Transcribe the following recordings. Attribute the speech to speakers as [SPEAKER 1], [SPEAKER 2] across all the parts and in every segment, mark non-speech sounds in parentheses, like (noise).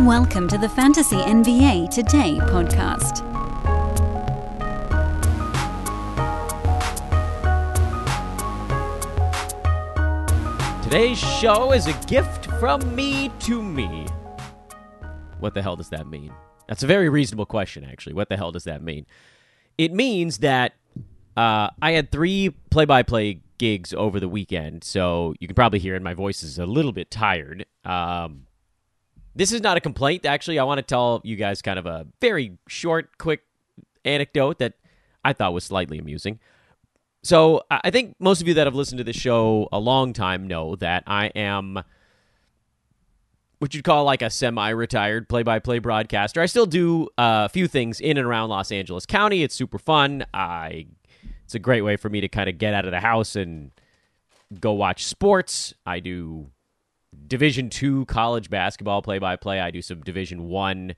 [SPEAKER 1] Welcome to the Fantasy NBA Today podcast.
[SPEAKER 2] Today's show is a gift from me to me. What the hell does that mean? That's a very reasonable question, actually. What the hell does that mean? It means that uh, I had three play by play gigs over the weekend, so you can probably hear in my voice is a little bit tired. Um, this is not a complaint, actually. I want to tell you guys kind of a very short, quick anecdote that I thought was slightly amusing. So, I think most of you that have listened to this show a long time know that I am what you'd call like a semi-retired play-by-play broadcaster. I still do uh, a few things in and around Los Angeles County. It's super fun. I it's a great way for me to kind of get out of the house and go watch sports. I do Division two college basketball play by play. I do some Division one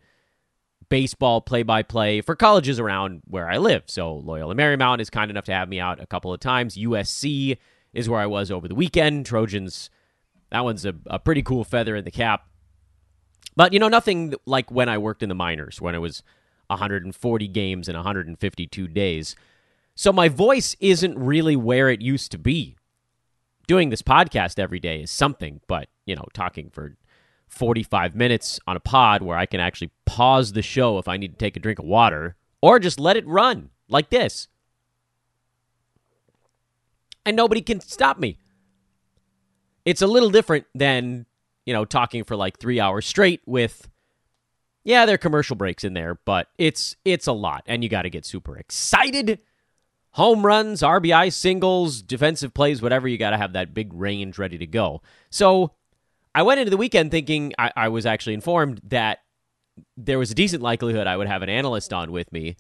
[SPEAKER 2] baseball play by play for colleges around where I live. So Loyola Marymount is kind enough to have me out a couple of times. USC is where I was over the weekend. Trojans, that one's a, a pretty cool feather in the cap. But you know, nothing like when I worked in the minors, when it was 140 games in 152 days. So my voice isn't really where it used to be. Doing this podcast every day is something, but you know, talking for 45 minutes on a pod where I can actually pause the show if I need to take a drink of water or just let it run like this. And nobody can stop me. It's a little different than, you know, talking for like 3 hours straight with yeah, there are commercial breaks in there, but it's it's a lot and you got to get super excited. Home runs, RBI singles, defensive plays, whatever, you got to have that big range ready to go. So, I went into the weekend thinking I, I, was actually informed that there was a decent likelihood I would have an analyst on with me,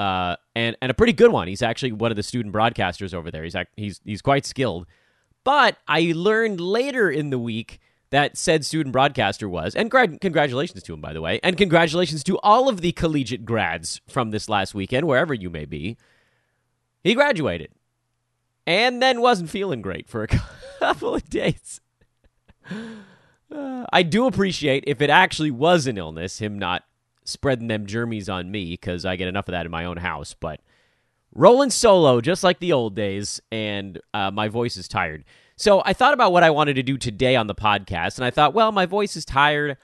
[SPEAKER 2] uh, and and a pretty good one. He's actually one of the student broadcasters over there. He's he's he's quite skilled. But I learned later in the week that said student broadcaster was, and gra- congratulations to him by the way, and congratulations to all of the collegiate grads from this last weekend, wherever you may be. He graduated, and then wasn't feeling great for a (laughs) couple of days. Uh, I do appreciate if it actually was an illness, him not spreading them germies on me because I get enough of that in my own house. But rolling solo, just like the old days, and uh, my voice is tired. So I thought about what I wanted to do today on the podcast, and I thought, well, my voice is tired.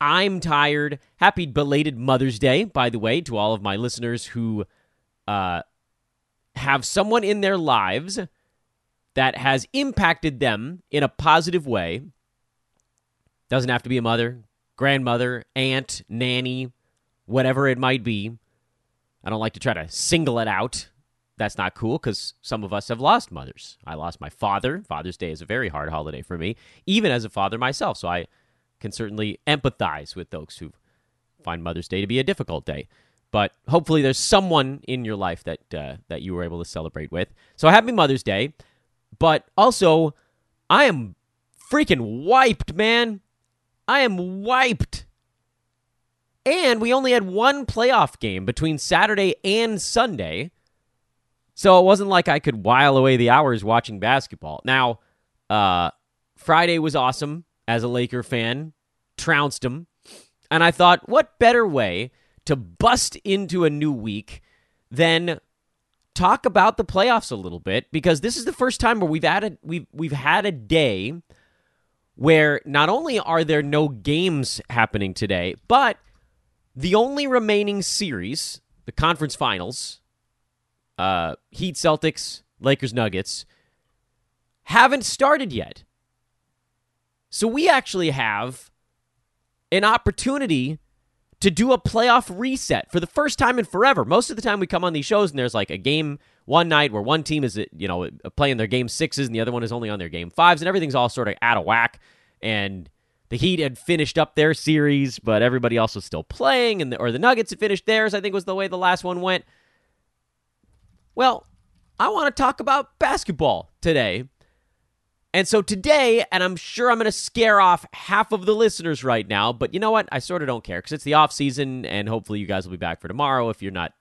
[SPEAKER 2] I'm tired. Happy belated Mother's Day, by the way, to all of my listeners who uh, have someone in their lives that has impacted them in a positive way doesn't have to be a mother, grandmother, aunt, nanny, whatever it might be. I don't like to try to single it out. That's not cool because some of us have lost mothers. I lost my father. Father's Day is a very hard holiday for me, even as a father myself. So I can certainly empathize with those who find Mother's Day to be a difficult day. But hopefully, there's someone in your life that uh, that you were able to celebrate with. So happy Mother's Day. But also, I am freaking wiped, man. I am wiped. And we only had one playoff game between Saturday and Sunday. So it wasn't like I could while away the hours watching basketball. Now, uh, Friday was awesome as a Laker fan, trounced them. And I thought, what better way to bust into a new week then talk about the playoffs a little bit because this is the first time where we've had a, we've we've had a day where not only are there no games happening today, but the only remaining series, the conference finals, uh, Heat Celtics, Lakers Nuggets, haven't started yet. So we actually have an opportunity to do a playoff reset for the first time in forever. Most of the time we come on these shows and there's like a game one night where one team is you know playing their game sixes and the other one is only on their game fives and everything's all sort of out of whack and the Heat had finished up their series, but everybody else was still playing, and the, or the Nuggets had finished theirs. I think was the way the last one went. Well, I want to talk about basketball today. And so today, and I'm sure I'm going to scare off half of the listeners right now, but you know what? I sort of don't care because it's the off season, and hopefully you guys will be back for tomorrow if you're not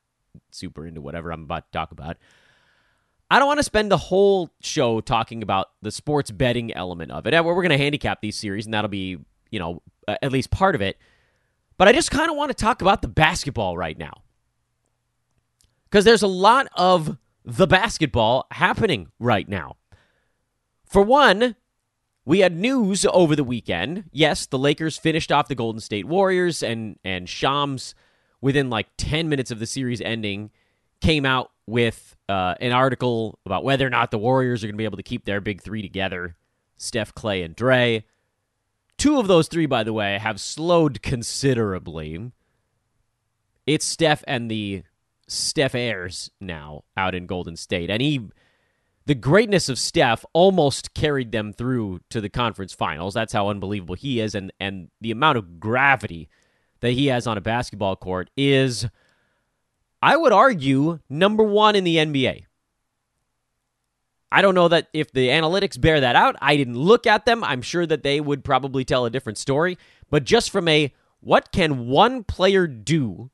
[SPEAKER 2] super into whatever I'm about to talk about. I don't want to spend the whole show talking about the sports betting element of it. We're going to handicap these series, and that'll be, you know, at least part of it. But I just kind of want to talk about the basketball right now. Because there's a lot of the basketball happening right now. For one, we had news over the weekend. Yes, the Lakers finished off the Golden State Warriors, and and Shams, within like ten minutes of the series ending, came out with uh, an article about whether or not the Warriors are going to be able to keep their big three together: Steph, Clay, and Dre. Two of those three, by the way, have slowed considerably. It's Steph and the Steph Ayers now out in Golden State, and he the greatness of Steph almost carried them through to the conference finals. That's how unbelievable he is, and and the amount of gravity that he has on a basketball court is, I would argue, number one in the NBA. I don't know that if the analytics bear that out. I didn't look at them. I'm sure that they would probably tell a different story. But just from a what can one player do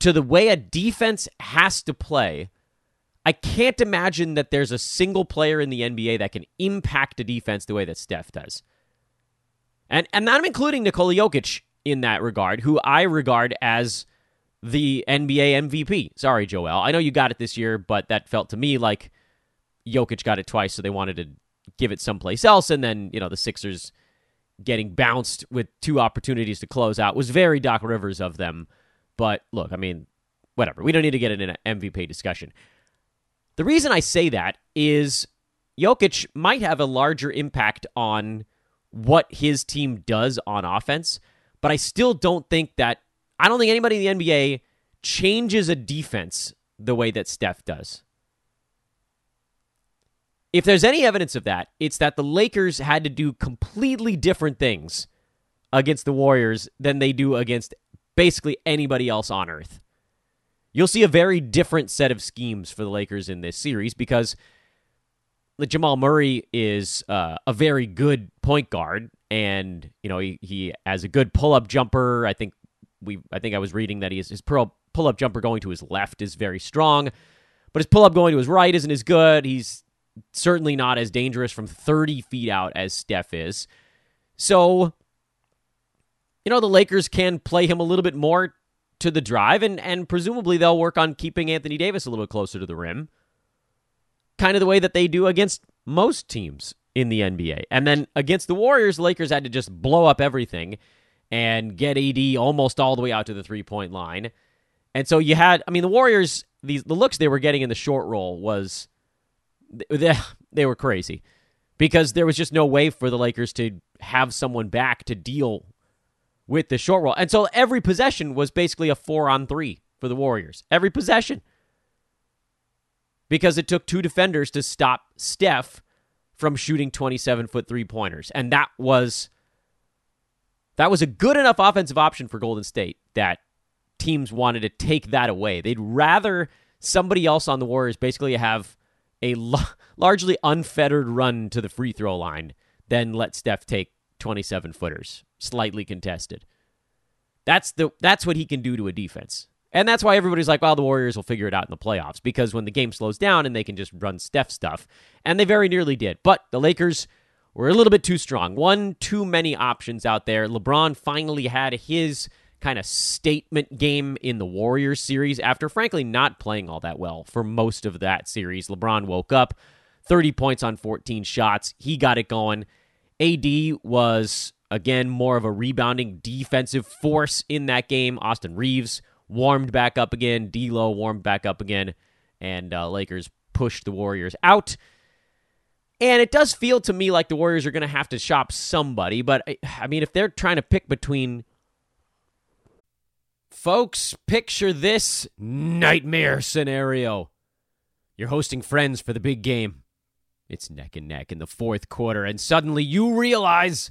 [SPEAKER 2] to the way a defense has to play I can't imagine that there's a single player in the NBA that can impact a defense the way that Steph does. And and I'm including Nikola Jokic in that regard, who I regard as the NBA MVP. Sorry, Joel. I know you got it this year, but that felt to me like Jokic got it twice, so they wanted to give it someplace else. And then, you know, the Sixers getting bounced with two opportunities to close out was very Doc Rivers of them. But look, I mean, whatever. We don't need to get in an MVP discussion. The reason I say that is Jokic might have a larger impact on what his team does on offense, but I still don't think that I don't think anybody in the NBA changes a defense the way that Steph does. If there's any evidence of that, it's that the Lakers had to do completely different things against the Warriors than they do against basically anybody else on earth you'll see a very different set of schemes for the Lakers in this series because Jamal Murray is uh, a very good point guard, and you know he, he has a good pull up jumper. I think we I think I was reading that he is, his pull up jumper going to his left is very strong, but his pull up going to his right isn't as good. He's certainly not as dangerous from 30 feet out as Steph is. So, you know, the Lakers can play him a little bit more to the drive, and, and presumably they'll work on keeping Anthony Davis a little closer to the rim, kind of the way that they do against most teams in the NBA. And then against the Warriors, the Lakers had to just blow up everything and get AD almost all the way out to the three point line. And so you had, I mean, the Warriors, these the looks they were getting in the short roll was they, (laughs) they were crazy because there was just no way for the Lakers to have someone back to deal with the short roll. And so every possession was basically a four on three for the Warriors. Every possession. Because it took two defenders to stop Steph from shooting 27 foot three pointers. And that was that was a good enough offensive option for Golden State that teams wanted to take that away. They'd rather somebody else on the Warriors basically have a (laughs) largely unfettered run to the free throw line than let Steph take 27 footers, slightly contested. That's the that's what he can do to a defense. And that's why everybody's like, well, the Warriors will figure it out in the playoffs because when the game slows down and they can just run Steph stuff. And they very nearly did. But the Lakers were a little bit too strong. One too many options out there. LeBron finally had his kind of statement game in the Warriors series after, frankly, not playing all that well for most of that series. LeBron woke up 30 points on 14 shots. He got it going. AD was, again, more of a rebounding defensive force in that game. Austin Reaves warmed back up again. D'Lo warmed back up again. And uh, Lakers pushed the Warriors out. And it does feel to me like the Warriors are going to have to shop somebody. But, I mean, if they're trying to pick between. Folks, picture this nightmare scenario. You're hosting friends for the big game. It's neck and neck in the fourth quarter, and suddenly you realize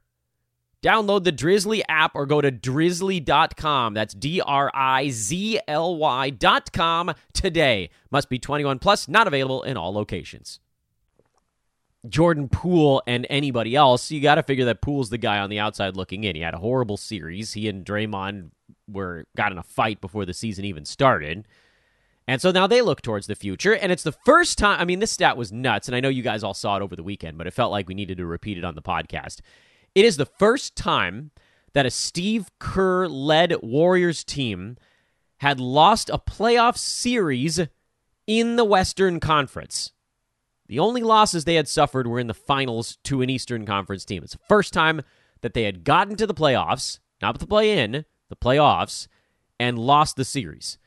[SPEAKER 2] Download the Drizly app or go to drizly.com. That's D R I Z L Y.com today. Must be 21 plus, not available in all locations. Jordan Poole and anybody else, you got to figure that Poole's the guy on the outside looking in. He had a horrible series. He and Draymond were got in a fight before the season even started. And so now they look towards the future. And it's the first time, I mean, this stat was nuts. And I know you guys all saw it over the weekend, but it felt like we needed to repeat it on the podcast. It is the first time that a Steve Kerr led Warriors team had lost a playoff series in the Western Conference. The only losses they had suffered were in the finals to an Eastern Conference team. It's the first time that they had gotten to the playoffs, not the play in, the playoffs, and lost the series.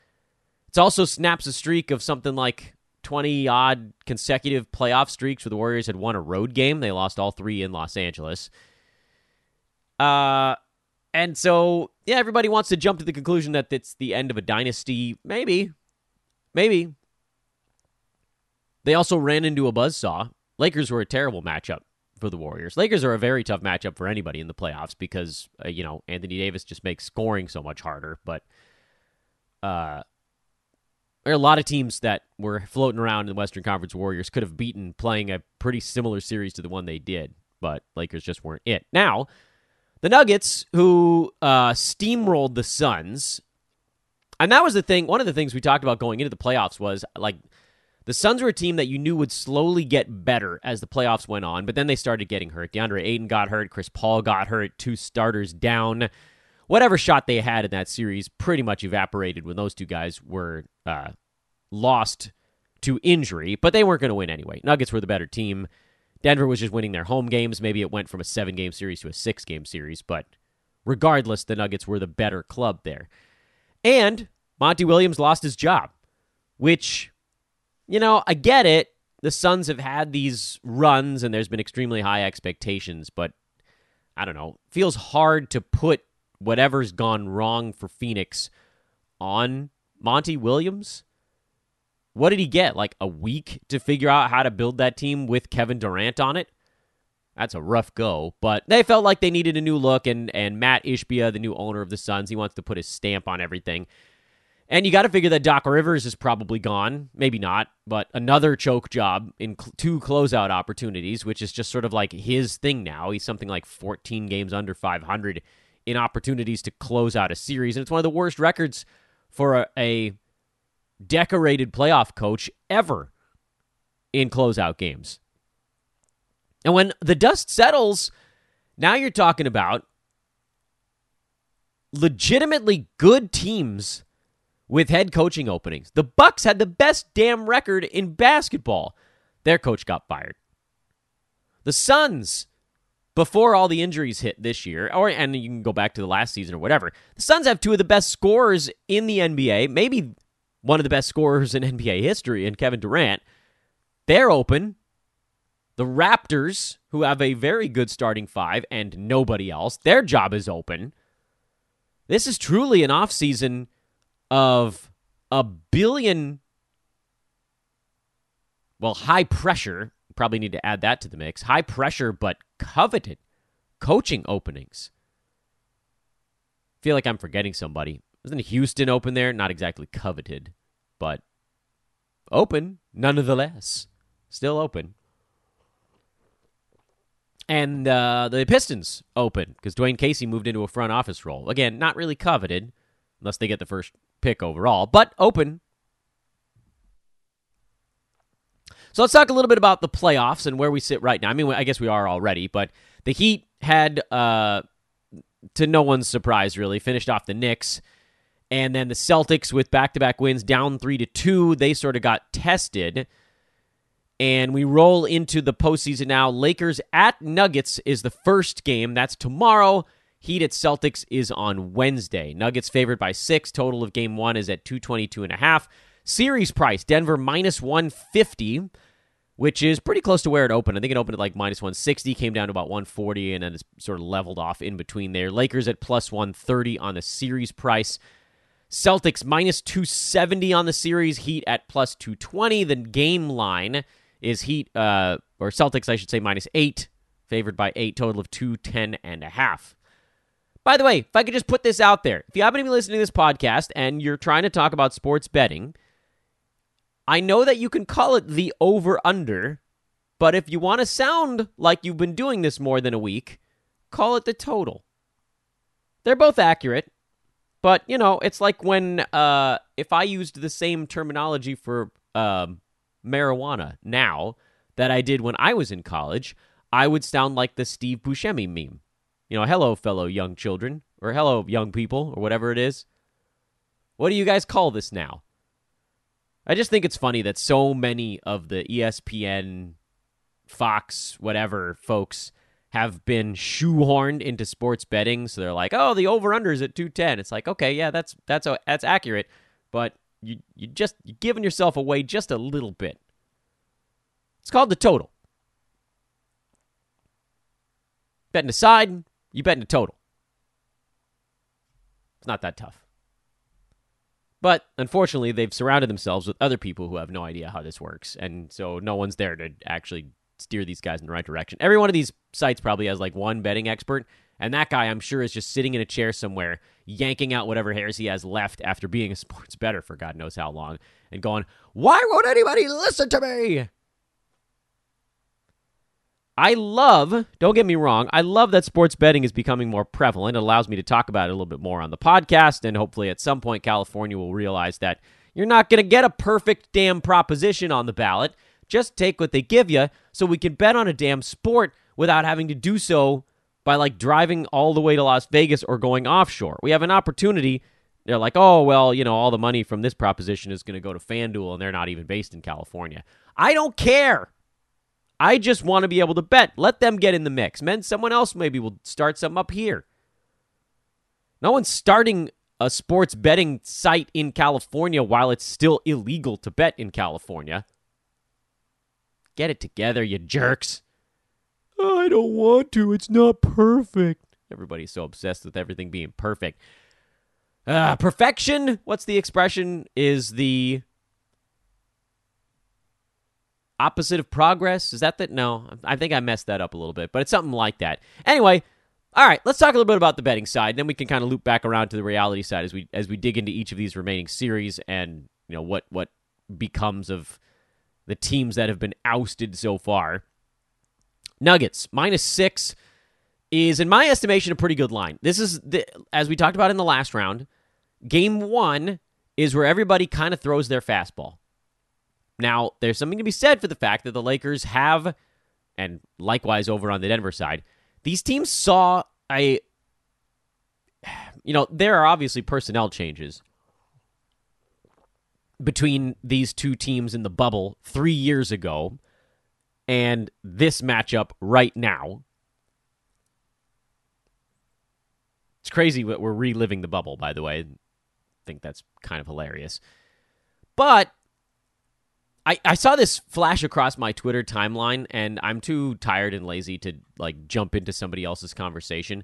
[SPEAKER 2] It also snaps a streak of something like 20 odd consecutive playoff streaks where the Warriors had won a road game. They lost all three in Los Angeles. Uh, and so, yeah, everybody wants to jump to the conclusion that it's the end of a dynasty. Maybe. Maybe. They also ran into a buzzsaw. Lakers were a terrible matchup for the Warriors. Lakers are a very tough matchup for anybody in the playoffs because uh, you know Anthony Davis just makes scoring so much harder. But uh, there are a lot of teams that were floating around in the Western Conference. Warriors could have beaten playing a pretty similar series to the one they did, but Lakers just weren't it. Now, the Nuggets, who uh, steamrolled the Suns, and that was the thing. One of the things we talked about going into the playoffs was like the Suns were a team that you knew would slowly get better as the playoffs went on, but then they started getting hurt. DeAndre Ayton got hurt, Chris Paul got hurt, two starters down. Whatever shot they had in that series pretty much evaporated when those two guys were uh, lost to injury, but they weren't going to win anyway. Nuggets were the better team. Denver was just winning their home games. Maybe it went from a seven game series to a six game series, but regardless, the Nuggets were the better club there. And Monty Williams lost his job, which you know, I get it. The Suns have had these runs and there's been extremely high expectations, but I don't know. Feels hard to put whatever's gone wrong for Phoenix on Monty Williams. What did he get? Like a week to figure out how to build that team with Kevin Durant on it? That's a rough go, but they felt like they needed a new look, and, and Mat Ishbia, the new owner of the Suns, he wants to put his stamp on everything. And you got to figure that Doc Rivers is probably gone. Maybe not, but another choke job in cl- two closeout opportunities, which is just sort of like his thing now. He's something like 14 games under 500 in opportunities to close out a series. And it's one of the worst records for a, a decorated playoff coach ever in closeout games. And when the dust settles, now you're talking about legitimately good teams with head coaching openings. The Bucks had the best damn record in basketball. Their coach got fired. The Suns, before all the injuries hit this year, or and you can go back to the last season or whatever, the Suns have two of the best scorers in the NBA, maybe one of the best scorers in (laughs) NBA history, and Kevin Durant. They're open. The Raptors, who have a very good starting five and nobody else, their job is open. This is truly an offseason of a billion, well, high pressure, probably need to add that to the mix, high pressure but coveted coaching openings. feel like I'm forgetting somebody. Wasn't Houston open there? Not exactly coveted, but open nonetheless. Still open. And uh, the Pistons open because Dwane Casey moved into a front office role. Again, not really coveted unless they get the first pick overall, but open. So let's talk a little bit about the playoffs and where we sit right now. I mean, I guess we are already, but the Heat had, uh, to no one's surprise, really, finished off the Knicks. And then the Celtics, with back to back wins, down three to two, they sort of got tested. And we roll into the postseason now. Lakers at Nuggets is the first game. That's tomorrow. Heat at Celtics is on Wednesday. Nuggets favored by six. Total of game one is at 222 and a half. Series price Denver minus 150. which is pretty close to where it opened. I think it opened at like minus 160, came down to about 140, and then it's sort of leveled off in between there. Lakers at plus 130 on the series price. Celtics minus 270 on the series. Heat at plus 220. The game line is Heat, uh, or Celtics, I should say, minus 8, favored by 8, total of 210 and a half. By the way, if I could just put this out there, if you happen to be listening to this podcast and you're trying to talk about sports betting, I know that you can call it the over under, but if you want to sound like you've been doing this more than a week, call it the total. They're both accurate, but you know, it's like when uh, if I used the same terminology for um, marijuana now that I did when I was in college, I would sound like the Steve Buscemi meme. You know, hello, fellow young children, or hello, young people, or whatever it is. What do you guys call this now? I just think it's funny that so many of the ESPN, Fox, whatever folks have been shoehorned into sports betting. So they're like, "Oh, the over/under is at 210." It's like, okay, yeah, that's that's that's accurate, but you you just you're giving yourself away just a little bit. It's called the total. Betting aside, you bet in a total. It's not that tough. But unfortunately, they've surrounded themselves with other people who have no idea how this works. And so no one's there to actually steer these guys in the right direction. Every one of these sites probably has like one betting expert. And that guy, I'm sure, is just sitting in a chair somewhere, yanking out whatever hairs he has left after being a (laughs) sports better for God knows how long, and going, Why won't anybody listen to me? I love, don't get me wrong, I love that sports betting is becoming more prevalent. It allows me to talk about it a little bit more on the podcast, and hopefully at some point California will realize that you're not going to get a perfect damn proposition on the ballot. Just take what they give you so we can bet on a damn sport without having to do so by like driving all the way to Las Vegas or going offshore. We have an opportunity. They're like, oh, well, you know, all the money from this proposition is going to go to FanDuel, and they're not even based in California. I don't care. I just want to be able to bet. Let them get in the mix. Men, someone else maybe will start something up here. No one's starting a sports betting site in California while it's still illegal to bet in California. Get it together, you jerks. Oh, I don't want to. It's not perfect. Everybody's so obsessed with everything being perfect. Uh, perfection, what's the expression? Is the opposite of progress. Is that that? No, I think I messed that up a little bit, but it's something like that. Anyway, all right, let's talk a little bit about the betting side. Then we can kind of loop back around to the reality side as we as we dig into each of these remaining series and you know what what becomes of the teams that have been ousted so far. Nuggets minus six is, in my estimation, a pretty good line. This is the, as we talked about in the last round. Game one is where everybody kind of throws their fastball. Now, there's something to be said for the fact that the Lakers have, and likewise over on the Denver side, these teams saw a. (sighs) You know, there are obviously personnel changes between these two teams in the bubble three years ago and this matchup right now. It's crazy that we're reliving the bubble, by the way. I think that's kind of hilarious. But I, I saw this flash across my Twitter timeline, and I'm too tired and lazy to like jump into somebody else's conversation.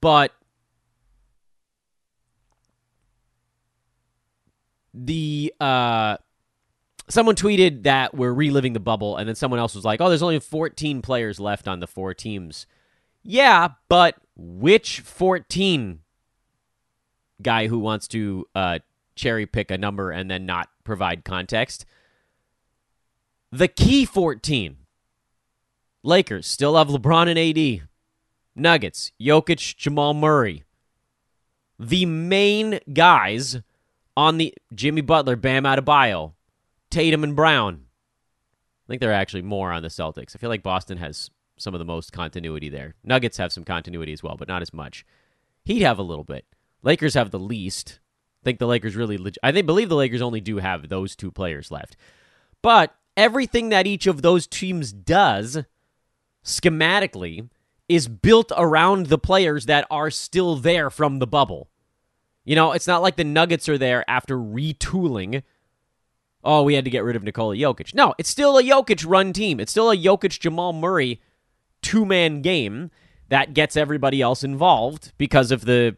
[SPEAKER 2] But the uh, someone tweeted that we're reliving the bubble, and then someone else was like, "Oh, there's only 14 players left on the four teams." Yeah, but which 14 guy who wants to uh, cherry pick a number and then not provide context. The key 14. Lakers still have LeBron and AD. Nuggets, Jokic, Jamal Murray. The main guys on the Jimmy Butler, Bam Adebayo, Tatum and Brown. I think there are actually more on the Celtics. I feel like Boston has some of the most continuity there. Nuggets have some continuity as well, but not as much. He'd have a little bit. Lakers have the least I think the Lakers really. Leg- I think believe the Lakers only do have those two players left, but everything that each of those teams does schematically is built around the players that are still there from the bubble. You know, it's not like the Nuggets are there after retooling oh, we had to get rid of Nikola Jokic. No, it's still a Jokic run team. It's still a Jokic Jamal Murray two man game that gets everybody else involved because of the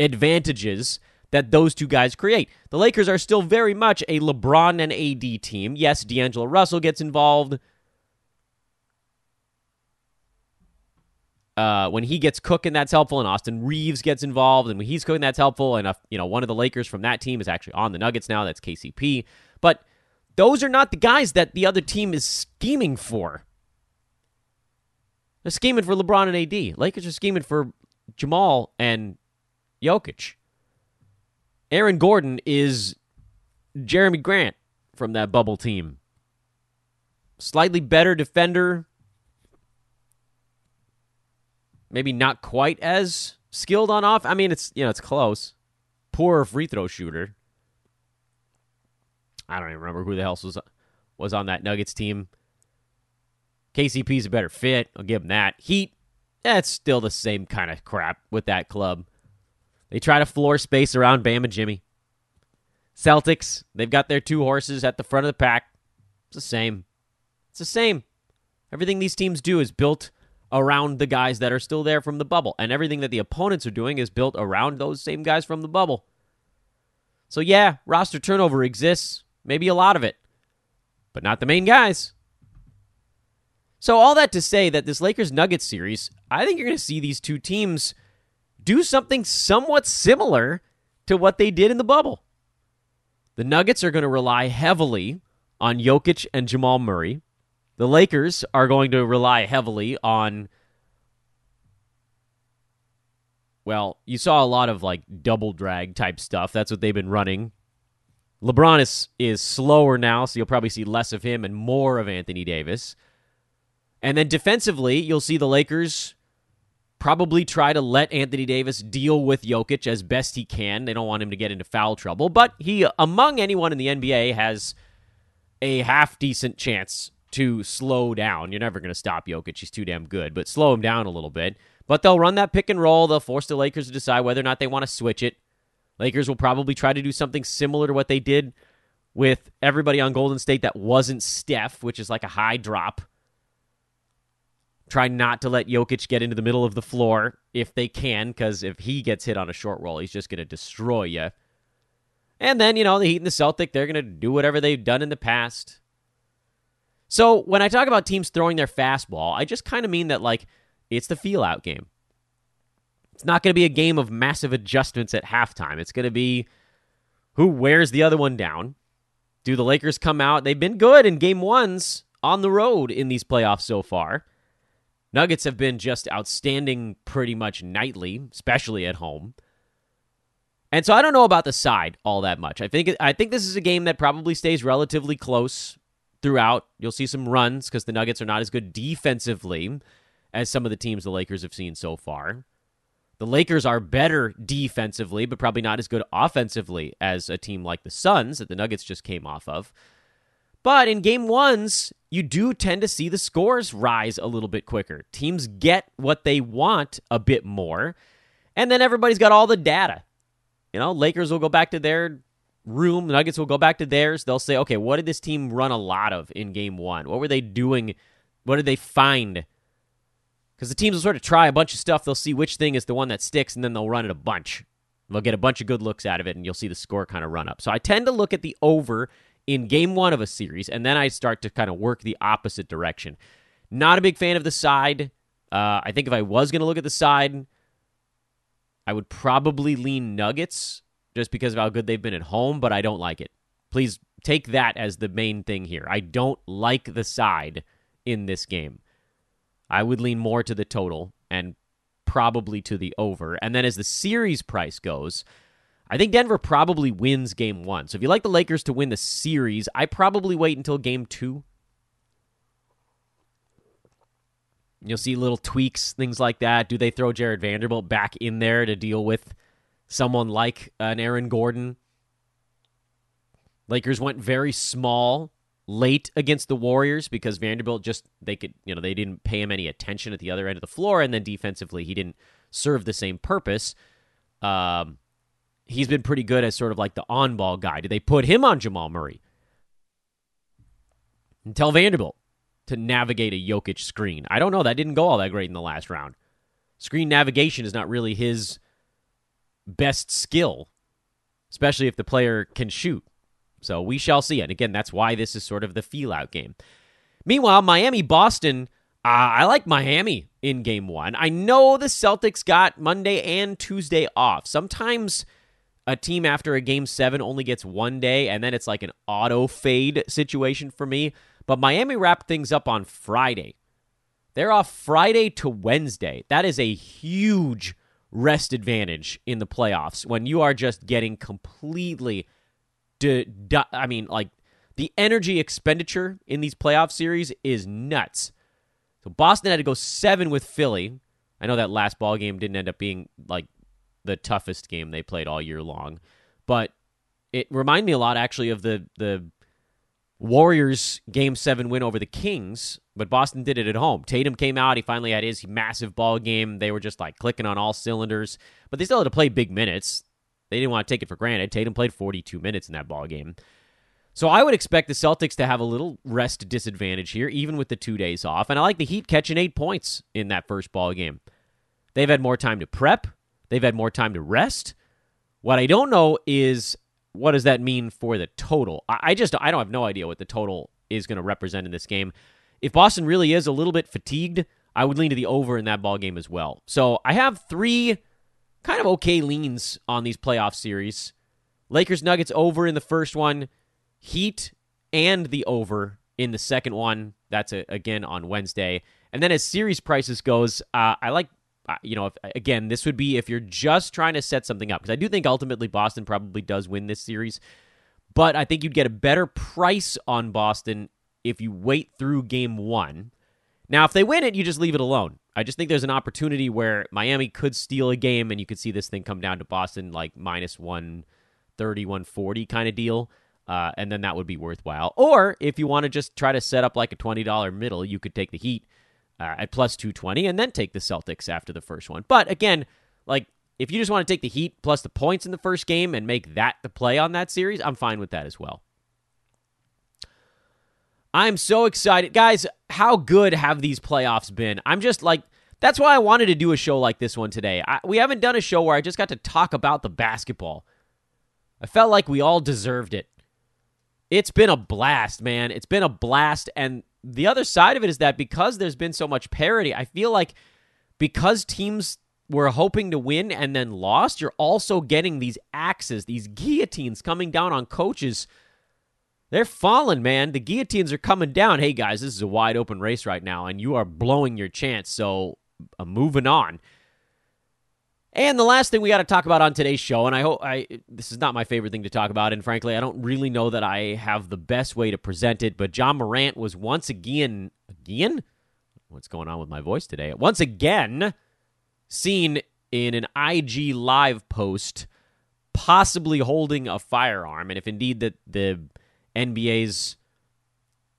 [SPEAKER 2] advantages that those two guys create. The Lakers are still very much a LeBron and AD team. Yes, D'Angelo Russell gets involved. Uh, when he gets cooking, that's helpful, and Austin Reaves gets involved, and when he's cooking, that's helpful. And uh, you know, one of the Lakers from that team is actually on the Nuggets now. That's KCP. But those are not the guys that the other team is scheming for. They're scheming for LeBron and AD. Lakers are scheming for Jamal and Jokic. Aaron Gordon is Jerami Grant from that bubble team. Slightly better defender. Maybe not quite as skilled on off. I mean, it's you know it's close. Poor free throw shooter. I don't even remember who the hell was was on that Nuggets team. KCP's a better fit. I'll give him that. Heat, that's still the same kind of crap with that club. They try to floor space around Bam and Jimmy. Celtics, they've got their two horses at the front of the pack. It's the same. It's the same. Everything these teams do is built around the guys that are still there from the bubble. And everything that the opponents are doing is built around those same guys from the bubble. So, yeah, roster turnover exists. Maybe a lot of it. But not the main guys. So, all that to say that this Lakers Nuggets series, I think you're going to see these two teams do something somewhat similar to what they did in the bubble. The Nuggets are going to rely heavily on Jokic and Jamal Murray. The Lakers are going to rely heavily on. Well, you saw a lot of like double drag type stuff. That's what they've been running. LeBron is, is slower now, so you'll probably see less of him and more of Anthony Davis. And then defensively, you'll see the Lakers probably try to let Anthony Davis deal with Jokic as best he can. They don't want him to get into foul trouble, but he, among anyone in the NBA, has a half decent chance to slow down. You're never going to stop Jokic. He's too damn good, but slow him down a little bit. But they'll run that pick and roll. They'll force the Lakers to decide whether or not they want to switch it. Lakers will probably try to do something similar to what they did with everybody on Golden State that wasn't Steph, which is like a high drop Try not to let Jokic get into the middle of the floor if they can, because if he gets hit on a short roll, he's just going to destroy you. And then, you know, the Heat and the Celtic, they're going to do whatever they've done in the past. So when I talk about teams throwing their fastball, I just kind of mean that, like, it's the feel out game. It's not going to be a game of massive adjustments at halftime. It's going to be who wears the other one down. Do the Lakers come out? They've been good in game ones on the road in these playoffs so far. Nuggets have been just outstanding pretty much nightly, especially at home. And so I don't know about the side all that much. I think I think this is a game that probably stays relatively close throughout. You'll see some runs because the Nuggets are not as good defensively as some of the teams the Lakers have seen so far. The Lakers are better defensively, but probably not as good offensively as a team like the Suns that the Nuggets just came off of. But in game ones, you do tend to see the scores rise a little bit quicker. Teams get what they want a bit more, and then everybody's got all the data. You know, Lakers will go back to their room, Nuggets will go back to theirs. They'll say, okay, what did this team run a lot of in game one? What were they doing? What did they find? Because the teams will sort of try a bunch of stuff. They'll see which thing is the one that sticks, and then they'll run it a bunch. They'll get a bunch of good looks out of it, and you'll see the score kind of run up. So I tend to look at the over in game one of a series, and then I start to kind of work the opposite direction. Not a big fan of the side. Uh, I think if I was going to look at the side, I would probably lean Nuggets just because of how good they've been at home, but I don't like it. Please take that as the main thing here. I don't like the side in this game. I would lean more to the total and probably to the over. And then as the series price goes, I think Denver probably wins game one. So if you like the Lakers to win the series, I probably wait until game two. You'll see little tweaks, things like that. Do they throw Jarred Vanderbilt back in there to deal with someone like an Aaron Gordon? Lakers went very small late against the Warriors because Vanderbilt just they could you know they didn't pay him any attention at the other end of the floor, and then defensively he didn't serve the same purpose. Um, he's been pretty good as sort of like the on ball guy. Did they put him on Jamal Murray? And tell Vanderbilt to navigate a Jokic screen. I don't know. That didn't go all that great in the last round. Screen navigation is not really his best skill, especially if the player can shoot. So we shall see. And again, that's why this is sort of the feel out game. Meanwhile, Miami Boston, uh, I like Miami in game one. I know the Celtics got Monday and Tuesday off. Sometimes a team after a game seven only gets one day, and then it's like an auto fade situation for me. But Miami wrapped things up on Friday. They're off Friday to Wednesday. That is a huge rest advantage in the playoffs when you are just getting completely. De- de- I mean, like the energy expenditure in these playoff series is nuts. So Boston had to go seven with Philly. I know that last ball game didn't end up being like the toughest game they played all year long, but it reminded me a lot actually of the the Warriors game seven win over the Kings, but Boston did it at home. Tatum came out. He finally had his massive ball game. They were just like clicking on all cylinders, but they still had to play big minutes. They didn't want to take it for granted. Tatum played 42 minutes in that ball game. So I would expect the Celtics to have a little rest disadvantage here, even with the two days off. And I like the Heat catching eight points in that first ball game. They've had more time to prep. They've had more time to rest. What I don't know is what does that mean for the total? I just I don't have no idea what the total is going to represent in this game. If Boston really is a little bit fatigued, I would lean to the over in that ball game as well. So I have three kind of okay leans on these playoff series. Lakers Nuggets over in the first one, Heat and the over in the second one. That's a, again on Wednesday. And then as series prices goes, uh, I like you know, if, again, this would be if you're just trying to set something up because I do think ultimately Boston probably does win this series, but I think you'd get a better price on Boston if you wait through game one. Now, if they win it, you just leave it alone. I just think there's an opportunity where Miami could steal a game and you could see this thing come down to Boston like minus 130, 140 kind of deal. Uh, and then that would be worthwhile. Or if you want to just try to set up like a $20 middle, you could take the Heat uh, at plus 220 and then take the Celtics after the first one. But again, like if you just want to take the Heat plus the points in the first game and make that the play on that series, I'm fine with that as well. I'm so excited. Guys, how good have these playoffs been? I'm just like, that's why I wanted to do a show like this one today. I, we haven't done a show where I just got to talk about the basketball. I felt like we all deserved it. It's been a blast, man. It's been a blast. And the other side of it is that because there's been so much parity, I feel like because teams were hoping to win and then lost, you're also getting these axes, these guillotines coming down on coaches. They're falling, man. The guillotines are coming down. Hey, guys, this is a wide open race right now, and you are blowing your chance. So, uh, moving on. And the last thing we got to talk about on today's show, and I hope I this is not my favorite thing to talk about, and frankly, I don't really know that I have the best way to present it. But Ja Morant was once again, again, what's going on with my voice today? Once again, seen in an IG live post, possibly holding a firearm, and if indeed that the NBA's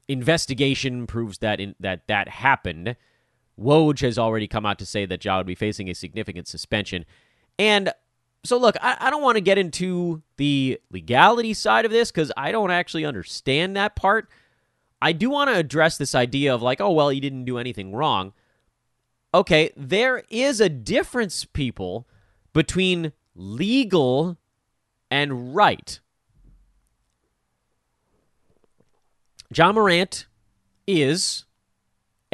[SPEAKER 2] investigation proves that in, that that happened Woj has already come out to say that Ja would be facing a significant suspension. And so, look, I, I don't want to get into the legality side of this because I don't actually understand that part. I do want to address this idea of like, oh, well, he didn't do anything wrong. Okay, there is a difference, people, between legal and right. Ja Morant is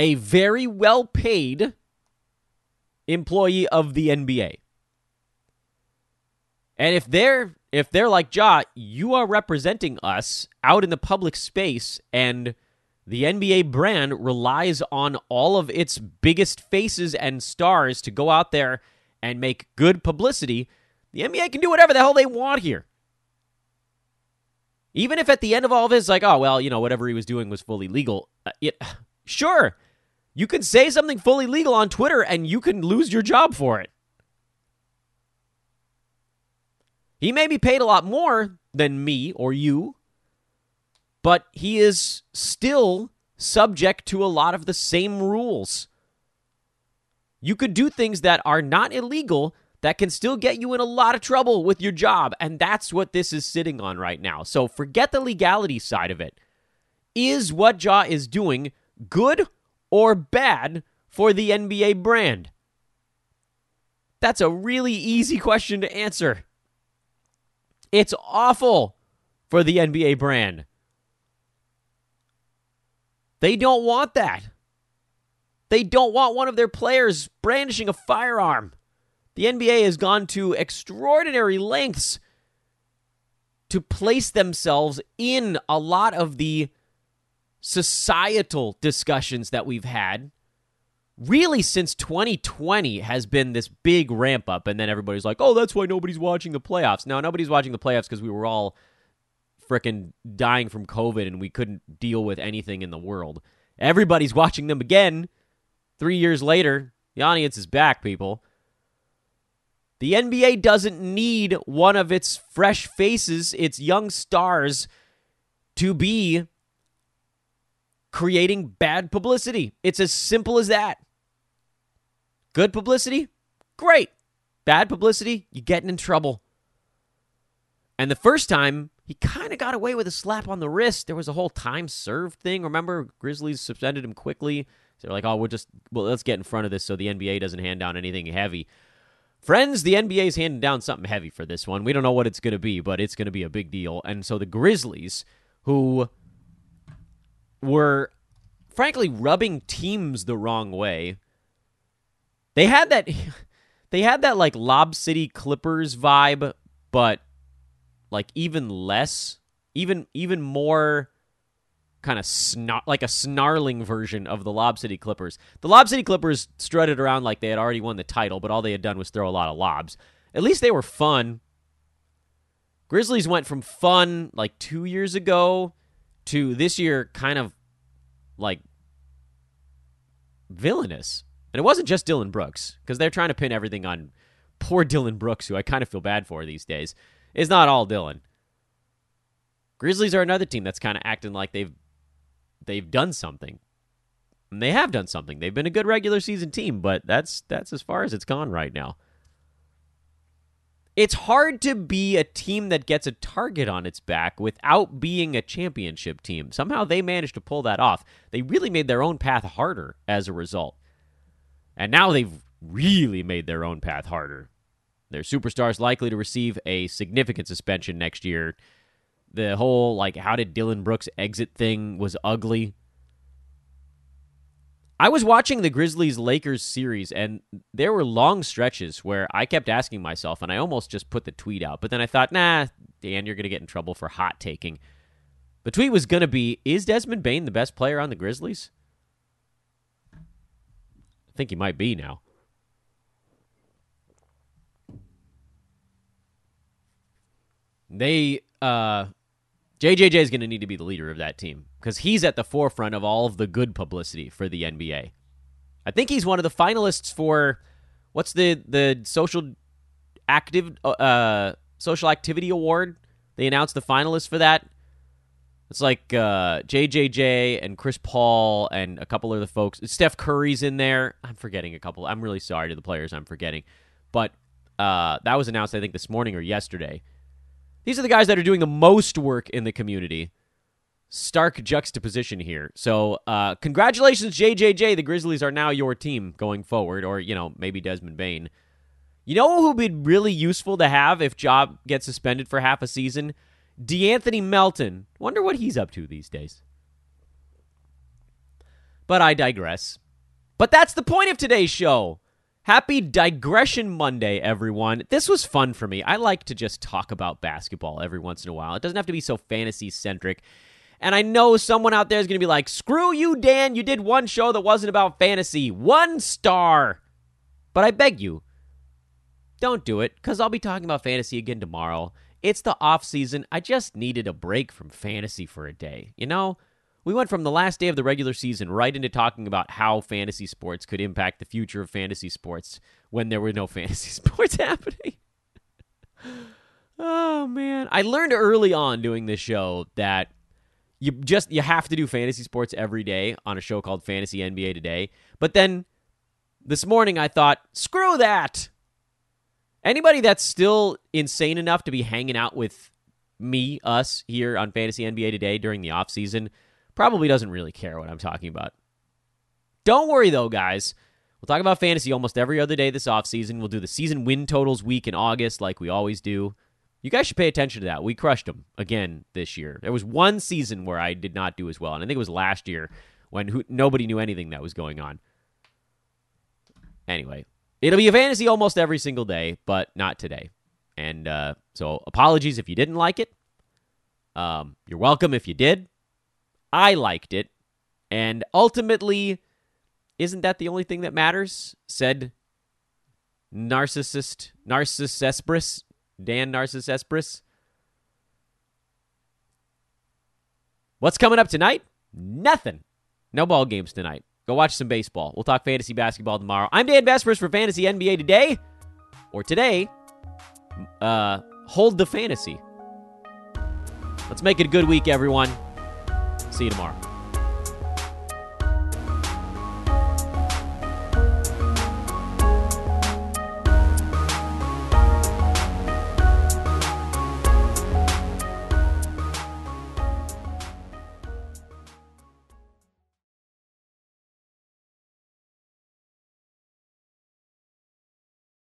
[SPEAKER 2] a very well paid employee of the NBA. And if they're if they're like Ja, you are representing us out in the public space and the NBA brand relies on all of its biggest faces and stars to go out there and make good publicity. The NBA can do whatever the hell they want here. Even if at the end of all this, like, oh, well, you know, whatever he was doing was fully legal. Uh, it, (sighs) sure, you can say something fully legal on Twitter and you can lose your job for it. He may be paid a lot more than me or you, but he is still subject to a lot of the same rules. You could do things that are not illegal that can still get you in a lot of trouble with your job, and that's what this is sitting on right now. So forget the legality side of it. Is what Ja is doing good or bad for the NBA brand? That's a really easy question to answer. It's awful for the NBA brand. They don't want that. They don't want one of their players brandishing a firearm. The NBA has gone to extraordinary lengths to place themselves in a lot of the societal discussions that we've had really since 2020 has been this big ramp up and then everybody's like oh that's why nobody's watching the playoffs. Now nobody's watching the playoffs because we were all freaking dying from covid and we couldn't deal with anything in the world. Everybody's watching them again. Three years later the audience is back people. The nba doesn't need one of its fresh faces its young stars to be creating bad publicity it's as simple as that Good publicity? Great. Bad publicity? You getting in trouble. And the first time, he kind of got away with a slap on the wrist. There was a whole time served thing. Remember, Grizzlies suspended him quickly. So they're like, oh, we'll just, well, let's get in front of this so the NBA doesn't hand down anything heavy. Friends, the NBA's handing down something heavy for this one. We don't know what it's going to be, but it's going to be a big deal. And so the Grizzlies, who were frankly rubbing teams the wrong way, they had that (laughs) they had that like Lob City Clippers vibe, but like even less, even even more kind of snar- like a snarling version of the Lob City Clippers. The Lob City Clippers strutted around like they had already won the title, but all they had done was throw a lot of lobs. At least they were fun. Grizzlies went from fun like 2 years ago to this year kind of like villainous. And it wasn't just Dillon Brooks, because they're trying to pin everything on poor Dillon Brooks, who I kind of feel bad for these days. It's not all Dillon. Grizzlies are another team that's kind of acting like they've they've done something. And they have done something. They've been a good regular season team, but that's that's as far as it's gone right now. It's hard to be a team that gets a target on its back without being a championship team. Somehow they managed to pull that off. They really made their own path harder as a result. And now they've really made their own path harder. Their superstars likely to receive a significant suspension next year. The whole like how did Dillon Brooks exit thing was ugly. I was watching the Grizzlies Lakers series and there were long stretches where I kept asking myself and I almost just put the tweet out, but then I thought, "Nah, Dan, you're going to get in trouble for hot taking." The tweet was going to be, "Is Desmond Bane the best player on the Grizzlies?" I think he might be now. They uh JJJ is going to need to be the leader of that team because he's at the forefront of all of the good publicity for the NBA. I think he's one of the finalists for what's the the social active uh social activity award. They announced the finalists for that. It's like uh, JJJ and Chris Paul and a couple of the folks. Steph Curry's in there. I'm forgetting a couple. I'm really sorry to the players I'm forgetting. But uh, that was announced, I think, this morning or yesterday. These are the guys that are doing the most work in the community. Stark juxtaposition here. So, uh, congratulations, JJJ. The Grizzlies are now your team going forward, or, you know, maybe Desmond Bane. You know who would be really useful to have if Job gets suspended for half a season? De'Anthony Melton. Wonder what he's up to these days. But I digress. But that's the point of today's show. Happy Digression Monday, everyone. This was fun for me. I like to just talk about basketball every once in a while. It doesn't have to be so fantasy centric. And I know someone out there is going to be like, screw you, Dan. You did one show that wasn't about fantasy. One star. But I beg you, don't do it because I'll be talking about fantasy again tomorrow. It's the off season. I just needed a break from fantasy for a day. You know, we went from the last day of the regular season right into talking about how fantasy sports could impact the future of fantasy sports when there were no (laughs) fantasy sports happening. oh man, I learned early on doing this show that you just you have to do fantasy sports every day on a show called Fantasy NBA Today. But then this morning I thought, screw that. Anybody that's still insane enough to be hanging out with me, us here on Fantasy NBA today during the off season, probably doesn't really care what I'm talking about. Don't worry though, guys. We'll talk about fantasy almost every other day this offseason. We'll do the season win totals week in August like we always do. You guys should pay attention to that. We crushed them again this year. There was one season where I did not do as well, and I think it was last year when who, nobody knew anything that was going on. Anyway, it'll be a fantasy almost every single day, but not today. And uh, so, apologies if you didn't like it. Um, you're welcome if you did. I liked it, and ultimately, isn't that the only thing that matters? Said narcissist Narcissespris Dan Narcissespris. What's coming up tonight? Nothing. No ball games tonight. Go watch some baseball. We'll talk fantasy basketball tomorrow. I'm Dan Besbris for Fantasy NBA Today. Or today, uh, hold the fantasy. Let's make it a good week, everyone. See you tomorrow.